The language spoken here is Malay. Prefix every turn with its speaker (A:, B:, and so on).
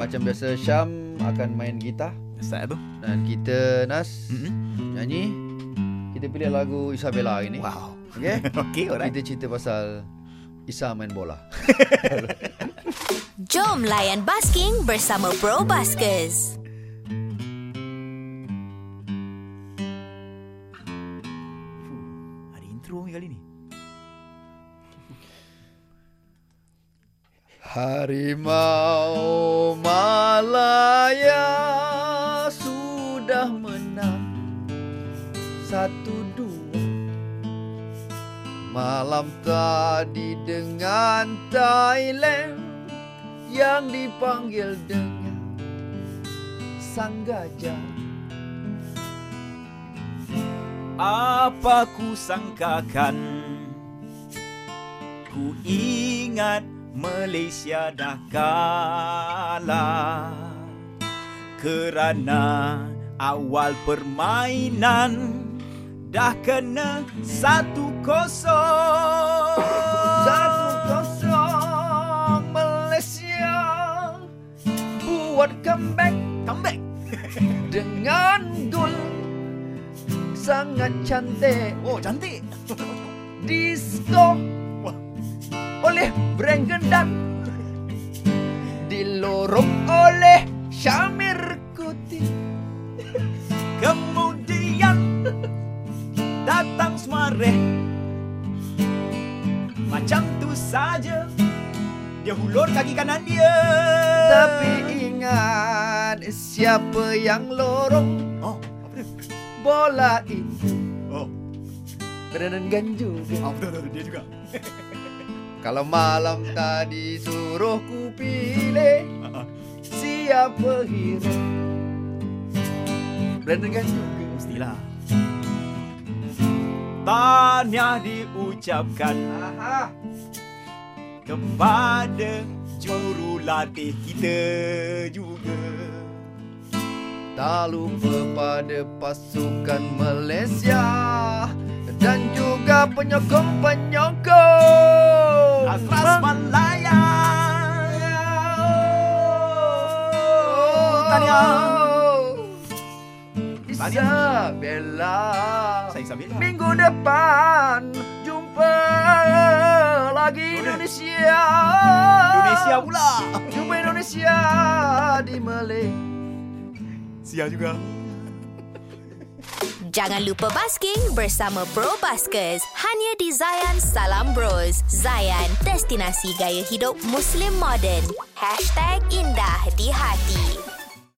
A: macam biasa Syam akan main gitar
B: Start tu.
A: dan kita Nas
B: Mm-mm.
A: nyanyi. Kita pilih lagu Isabella hari ni.
B: Wow.
A: Okay?
B: Okey, alright.
A: Kita cerita pasal Isa main bola.
C: Jom layan basking bersama Bro Baskers.
B: Ada intro ni kali ni.
A: Harimau Malaya sudah menang. Satu dua. Malam tadi dengan Thailand yang dipanggil dengan sang gajah.
B: Apa ku sangkakan? Ku ingat Malaysia dah kalah Kerana awal permainan Dah kena satu kosong.
A: Satu kosong. Malaysia buat comeback.
B: Comeback.
A: Dengan gol sangat cantik.
B: Oh cantik.
A: Disco. Oleh brand gendang dilorong oleh Syamir Kuti.
B: Kemudian datang Sumareh. Macam tu saja. Dia hulur kaki kanan dia.
A: Tapi ingat siapa yang lorong?
B: Oh apa dia?
A: bola itu.
B: Oh,
A: Brandon Ganju
B: oh betul, betul dia juga
A: Kalau malam tadi suruh ku pilih. Siapa hero Brandon kan juga
B: Mestilah Tahniah diucapkan
A: Aha.
B: kepada jurulatih kita juga
A: Tak lupa pada pasukan Malaysia Dan juga penyokong-penyokong
B: Atlas Malaya Tahniah.
A: Isabella.
B: Saya Isabella.
A: Minggu depan Jumpa lagi. Indonesia.
B: Indonesia pula.
A: Jumpa Indonesia di Malay.
B: Sia juga
C: Jangan lupa basking bersama Bro Baskers. Hanya di Zayan Salam Bros. Zayan, destinasi gaya hidup Muslim modern. Hashtag indah di